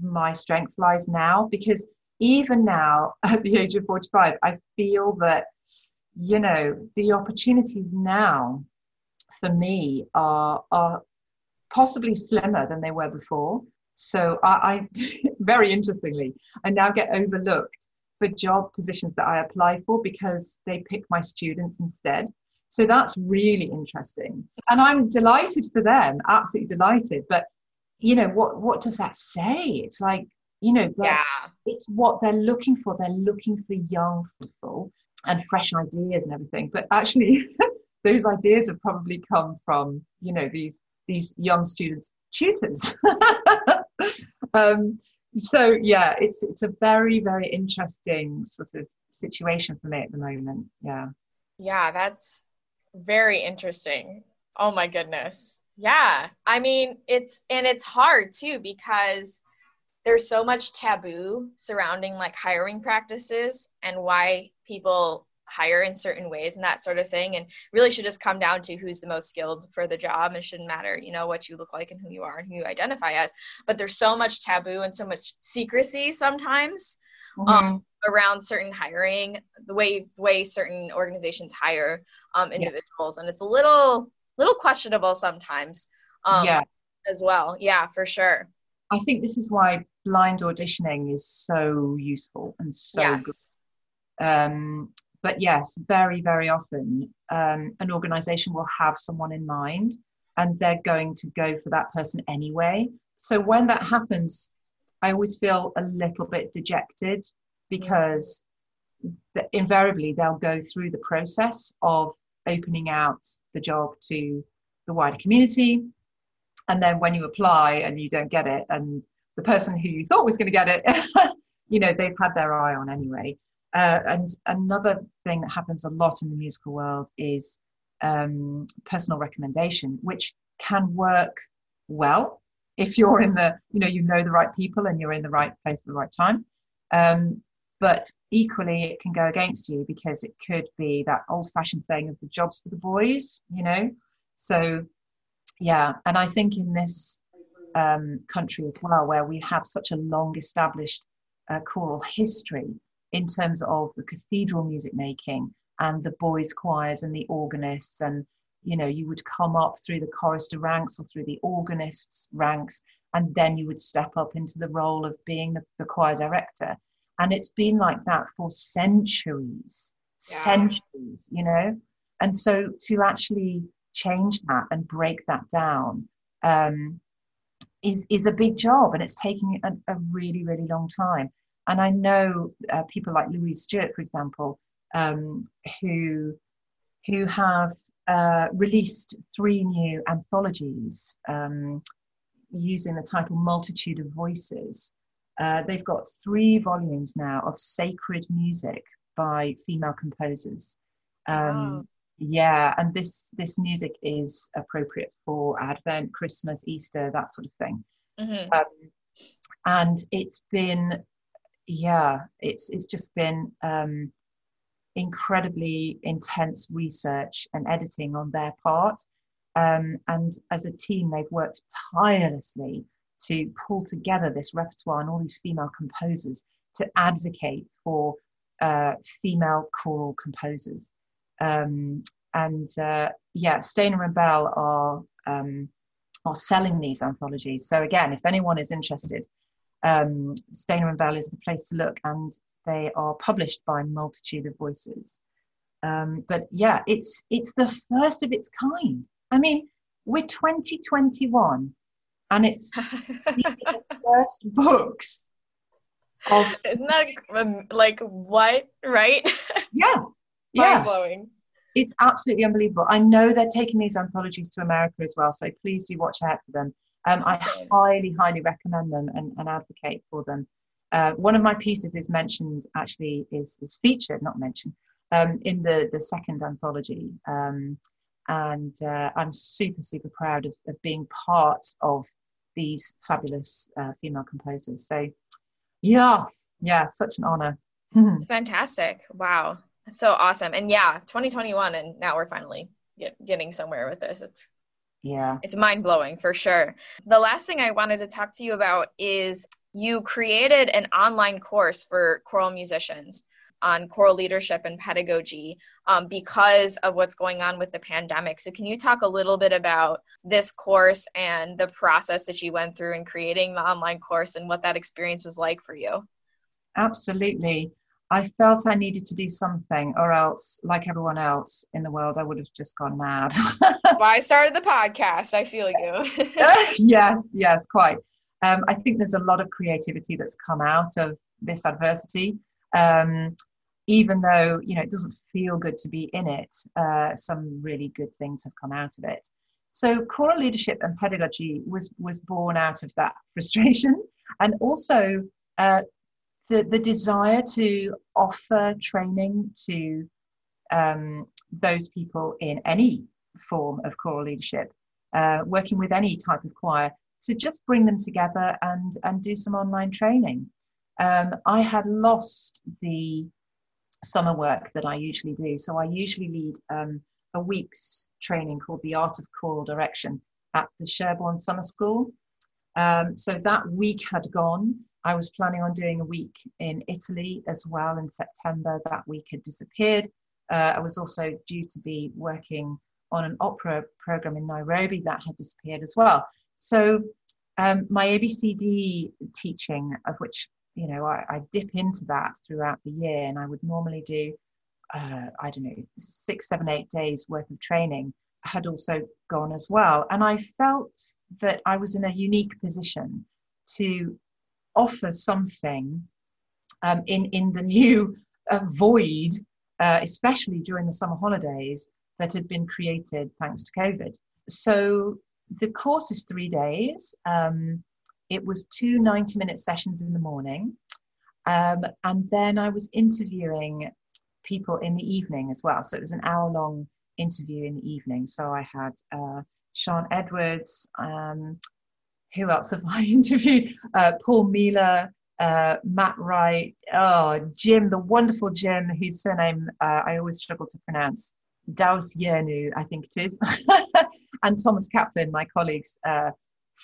Speaker 2: my strength lies now. Because even now, at the age of 45, I feel that, you know, the opportunities now for me are, are possibly slimmer than they were before. So I, I very interestingly, I now get overlooked for job positions that I apply for because they pick my students instead. So that's really interesting. And I'm delighted for them, absolutely delighted. But you know, what what does that say? It's like, you know, yeah. it's what they're looking for. They're looking for young people and fresh ideas and everything. But actually those ideas have probably come from, you know, these these young students' tutors. um, so yeah, it's it's a very very interesting sort of situation for me at the moment. Yeah.
Speaker 3: Yeah, that's very interesting. Oh my goodness. Yeah. I mean, it's and it's hard too because there's so much taboo surrounding like hiring practices and why people hire in certain ways and that sort of thing and really should just come down to who's the most skilled for the job and shouldn't matter you know what you look like and who you are and who you identify as but there's so much taboo and so much secrecy sometimes mm-hmm. um, around certain hiring the way the way certain organizations hire um, individuals yeah. and it's a little little questionable sometimes um, yeah as well yeah for sure
Speaker 2: i think this is why blind auditioning is so useful and so yes. good um, but yes, very, very often um, an organization will have someone in mind and they're going to go for that person anyway. So when that happens, I always feel a little bit dejected because invariably they'll go through the process of opening out the job to the wider community. And then when you apply and you don't get it, and the person who you thought was going to get it, you know, they've had their eye on anyway. Uh, and another thing that happens a lot in the musical world is um, personal recommendation, which can work well if you're in the, you know, you know the right people and you're in the right place at the right time. Um, but equally, it can go against you because it could be that old fashioned saying of the jobs for the boys, you know? So, yeah. And I think in this um, country as well, where we have such a long established uh, choral history, in terms of the cathedral music making and the boys' choirs and the organists. And you know you would come up through the chorister ranks or through the organists ranks and then you would step up into the role of being the, the choir director. And it's been like that for centuries yeah. centuries you know? And so to actually change that and break that down um, is is a big job and it's taking a, a really really long time and I know uh, people like Louise Stewart, for example, um, who who have uh, released three new anthologies um, using the title Multitude of Voices. Uh, they've got three volumes now of sacred music by female composers. Um, wow. Yeah, and this this music is appropriate for Advent, Christmas, Easter, that sort of thing. Mm-hmm. Um, and it's been, yeah, it's it's just been um, incredibly intense research and editing on their part. Um, and as a team, they've worked tirelessly to pull together this repertoire and all these female composers to advocate for uh, female choral composers. Um, and uh, yeah, Stainer and Bell are um, are selling these anthologies. So again, if anyone is interested, um, Stainer and Bell is the place to look, and they are published by Multitude of Voices. Um, but yeah, it's it's the first of its kind. I mean, we're 2021, and it's these are the first books
Speaker 3: of. Isn't that um, like what? Right?
Speaker 2: Yeah.
Speaker 3: Mind blowing.
Speaker 2: It's absolutely unbelievable. I know they're taking these anthologies to America as well, so please do watch out for them. Um. I highly, highly recommend them and, and advocate for them. Uh, one of my pieces is mentioned, actually, is, is featured, not mentioned, um, in the, the second anthology. Um, and uh, I'm super, super proud of, of being part of these fabulous uh, female composers. So, yeah, yeah, such an honor.
Speaker 3: it's fantastic. Wow. That's so awesome. And yeah, 2021, and now we're finally get, getting somewhere with this. It's
Speaker 2: yeah,
Speaker 3: it's mind blowing for sure. The last thing I wanted to talk to you about is you created an online course for choral musicians on choral leadership and pedagogy um, because of what's going on with the pandemic. So, can you talk a little bit about this course and the process that you went through in creating the online course and what that experience was like for you?
Speaker 2: Absolutely. I felt I needed to do something, or else, like everyone else in the world, I would have just gone mad.
Speaker 3: That's why I started the podcast. I feel you.
Speaker 2: yes, yes, quite. Um, I think there's a lot of creativity that's come out of this adversity. Um, even though you know it doesn't feel good to be in it, uh, some really good things have come out of it. So, choral leadership and pedagogy was was born out of that frustration, and also uh, the, the desire to offer training to um, those people in any form of choral leadership, uh, working with any type of choir, to just bring them together and, and do some online training. Um, I had lost the summer work that I usually do. So I usually lead um, a week's training called the Art of Choral Direction at the Sherborne Summer School. Um, so that week had gone. I was planning on doing a week in Italy as well in September. That week had disappeared. Uh, I was also due to be working on an opera program in Nairobi that had disappeared as well. So um, my ABCD teaching, of which you know I, I, dip into that throughout the year, and I would normally do uh, I don't know six, seven, eight days worth of training had also gone as well, and I felt that I was in a unique position to offer something um, in, in the new uh, void, uh, especially during the summer holidays that had been created thanks to COVID. So the course is three days. Um, it was two 90 minute sessions in the morning. Um, and then I was interviewing people in the evening as well. So it was an hour long interview in the evening. So I had uh, Sian Edwards, um, who else have I interviewed? Uh, Paul Mealor, uh, Matt Wright, oh, Jim, the wonderful Jim, whose surname uh, I always struggle to pronounce. Daus Hjernøe, I think it is, and Thomas Kaplan, my colleagues uh,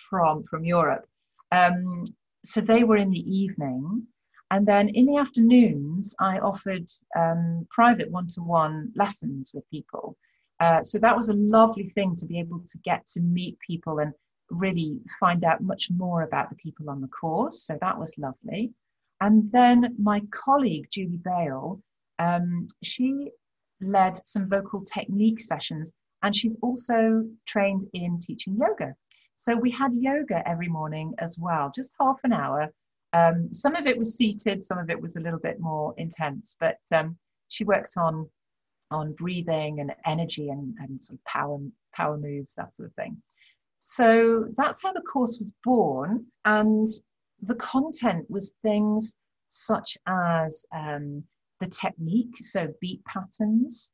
Speaker 2: from, from Europe. Um, so they were in the evening. And then in the afternoons, I offered um, private one to one lessons with people. Uh, so that was a lovely thing to be able to get to meet people and really find out much more about the people on the course. So that was lovely. And then my colleague, Julie Bale, um, she led some vocal technique sessions and she's also trained in teaching yoga. So we had yoga every morning as well, just half an hour. Um, some of it was seated, some of it was a little bit more intense, but um, she worked on on breathing and energy and, and sort of power power moves, that sort of thing. So that's how the course was born. And the content was things such as um, the technique, so beat patterns,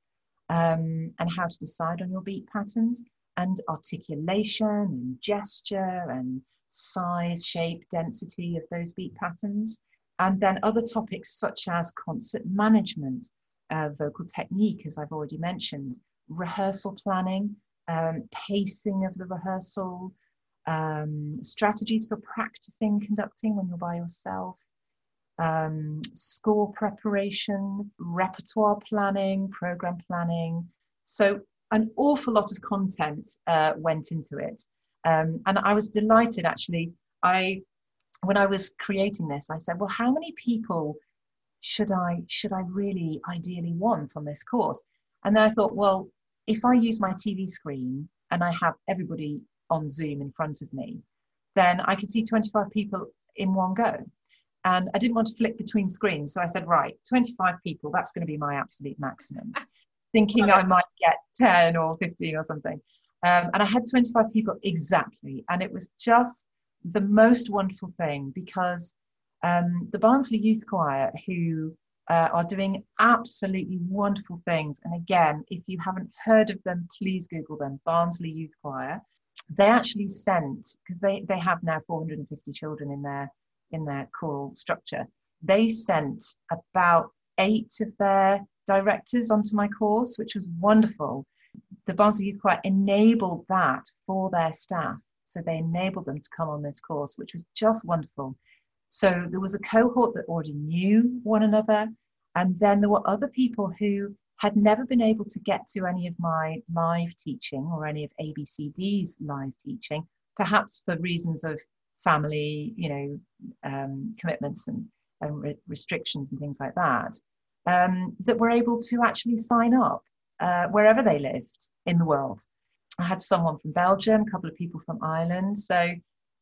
Speaker 2: um, and how to decide on your beat patterns, and articulation and gesture and size, shape, density of those beat patterns. And then other topics such as concert management, uh, vocal technique, as I've already mentioned, rehearsal planning, um, pacing of the rehearsal, um, strategies for practicing conducting when you're by yourself, um, score preparation, repertoire planning, program planning. So, an awful lot of content uh, went into it. Um, and I was delighted actually. I, when I was creating this, I said, well, how many people should I should I really ideally want on this course? And then I thought, well, if I use my TV screen and I have everybody on Zoom in front of me, then I could see 25 people in one go. And I didn't want to flip between screens. So I said, right, 25 people, that's going to be my absolute maximum, thinking I might get 10 or 15 or something. Um, and I had 25 people exactly. And it was just the most wonderful thing because um, the Barnsley Youth Choir, who uh, are doing absolutely wonderful things. And again, if you haven't heard of them, please Google them Barnsley Youth Choir. They actually sent, because they, they have now 450 children in their, in their choral structure, they sent about eight of their directors onto my course, which was wonderful. The Barnsley Youth Choir enabled that for their staff. So they enabled them to come on this course, which was just wonderful. So there was a cohort that already knew one another. And then there were other people who had never been able to get to any of my live teaching or any of ABCD's live teaching, perhaps for reasons of family, you know, um, commitments and, and re- restrictions and things like that, um, that were able to actually sign up uh, wherever they lived in the world. I had someone from Belgium, a couple of people from Ireland. So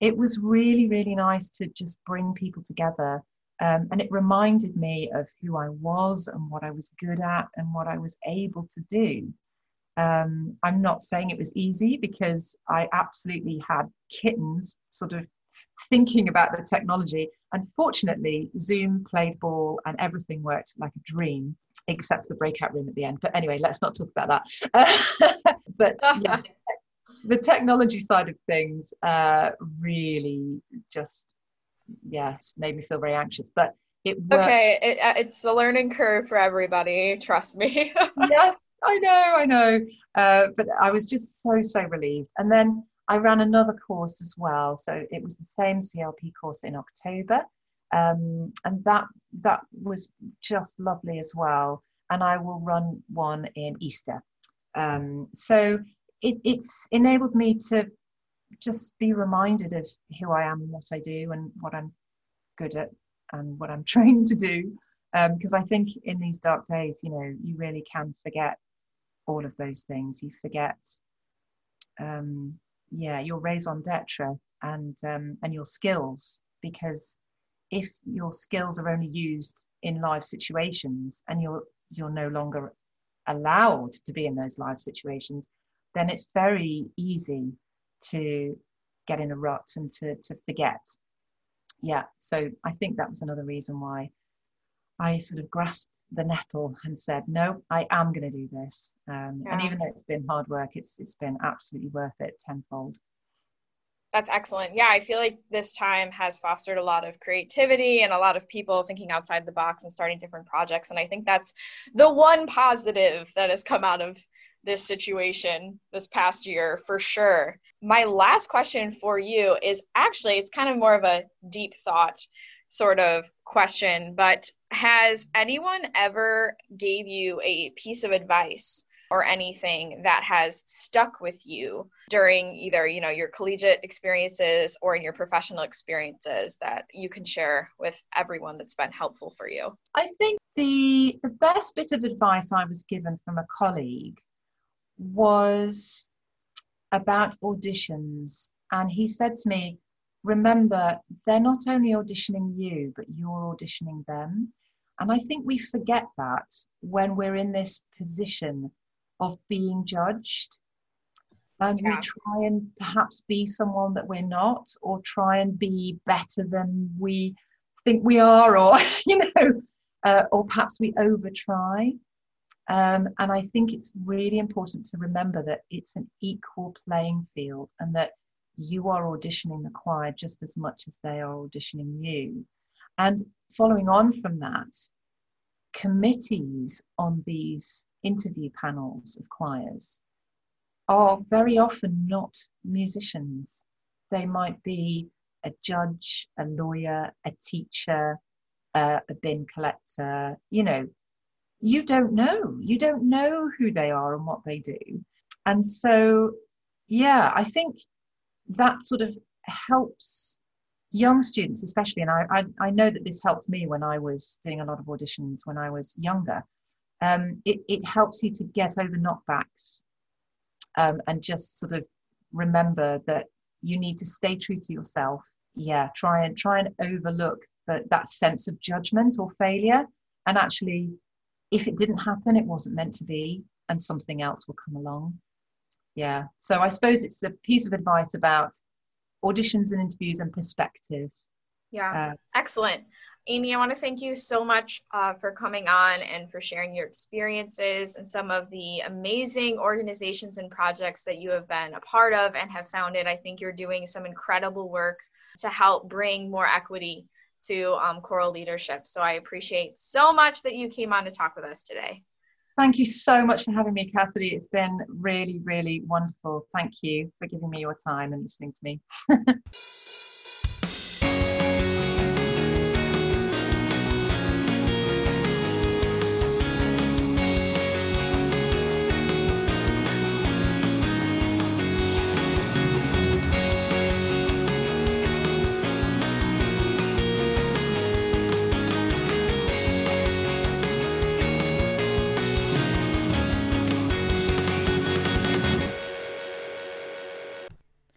Speaker 2: it was really, really nice to just bring people together. Um, and it reminded me of who I was and what I was good at and what I was able to do. Um, I'm not saying it was easy because I absolutely had kittens sort of thinking about the technology. Unfortunately, Zoom played ball and everything worked like a dream, except the breakout room at the end. But anyway, let's not talk about that. but yeah, the technology side of things uh, really just yes made me feel very anxious but it
Speaker 3: worked. okay it, uh, it's a learning curve for everybody trust me.
Speaker 2: Yes i know i know. Uh, but i was just so so relieved. And then i ran another course as well. So it was the same clp course in october. Um, and that that was just lovely as well. And i will run one in easter. Um, so it, it's enabled me to just be reminded of who I am and what I do and what I'm good at and what I'm trained to do. Because um, I think in these dark days, you know, you really can forget all of those things. You forget, um, yeah, your raison d'etre and um, and your skills. Because if your skills are only used in live situations and you're you're no longer allowed to be in those live situations, then it's very easy to get in a rut and to, to forget. Yeah, so I think that was another reason why I sort of grasped the nettle and said, no, I am going to do this. Um, yeah. And even though it's been hard work, it's it's been absolutely worth it tenfold.
Speaker 3: That's excellent. Yeah, I feel like this time has fostered a lot of creativity and a lot of people thinking outside the box and starting different projects. And I think that's the one positive that has come out of this situation this past year for sure. My last question for you is actually, it's kind of more of a deep thought sort of question, but has anyone ever gave you a piece of advice or anything that has stuck with you during either you know your collegiate experiences or in your professional experiences that you can share with everyone that's been helpful for you
Speaker 2: i think the the best bit of advice i was given from a colleague was about auditions. And he said to me, Remember, they're not only auditioning you, but you're auditioning them. And I think we forget that when we're in this position of being judged. And yeah. we try and perhaps be someone that we're not, or try and be better than we think we are, or, you know, uh, or perhaps we over try. Um, and I think it's really important to remember that it's an equal playing field and that you are auditioning the choir just as much as they are auditioning you. And following on from that, committees on these interview panels of choirs are very often not musicians. They might be a judge, a lawyer, a teacher, uh, a bin collector. You know, you don't know. You don't know who they are and what they do. And so, yeah, I think that sort of helps young students especially and I, I, I know that this helped me when i was doing a lot of auditions when i was younger um, it, it helps you to get over knockbacks um, and just sort of remember that you need to stay true to yourself yeah try and try and overlook that that sense of judgment or failure and actually if it didn't happen it wasn't meant to be and something else will come along yeah so i suppose it's a piece of advice about auditions and interviews and perspective.
Speaker 3: Yeah, uh, excellent. Amy, I want to thank you so much uh, for coming on and for sharing your experiences and some of the amazing organizations and projects that you have been a part of and have founded. I think you're doing some incredible work to help bring more equity to um, choral leadership. So I appreciate so much that you came on to talk with us today.
Speaker 2: Thank you so much for having me, Cassidy. It's been really, really wonderful. Thank you for giving me your time and listening to me.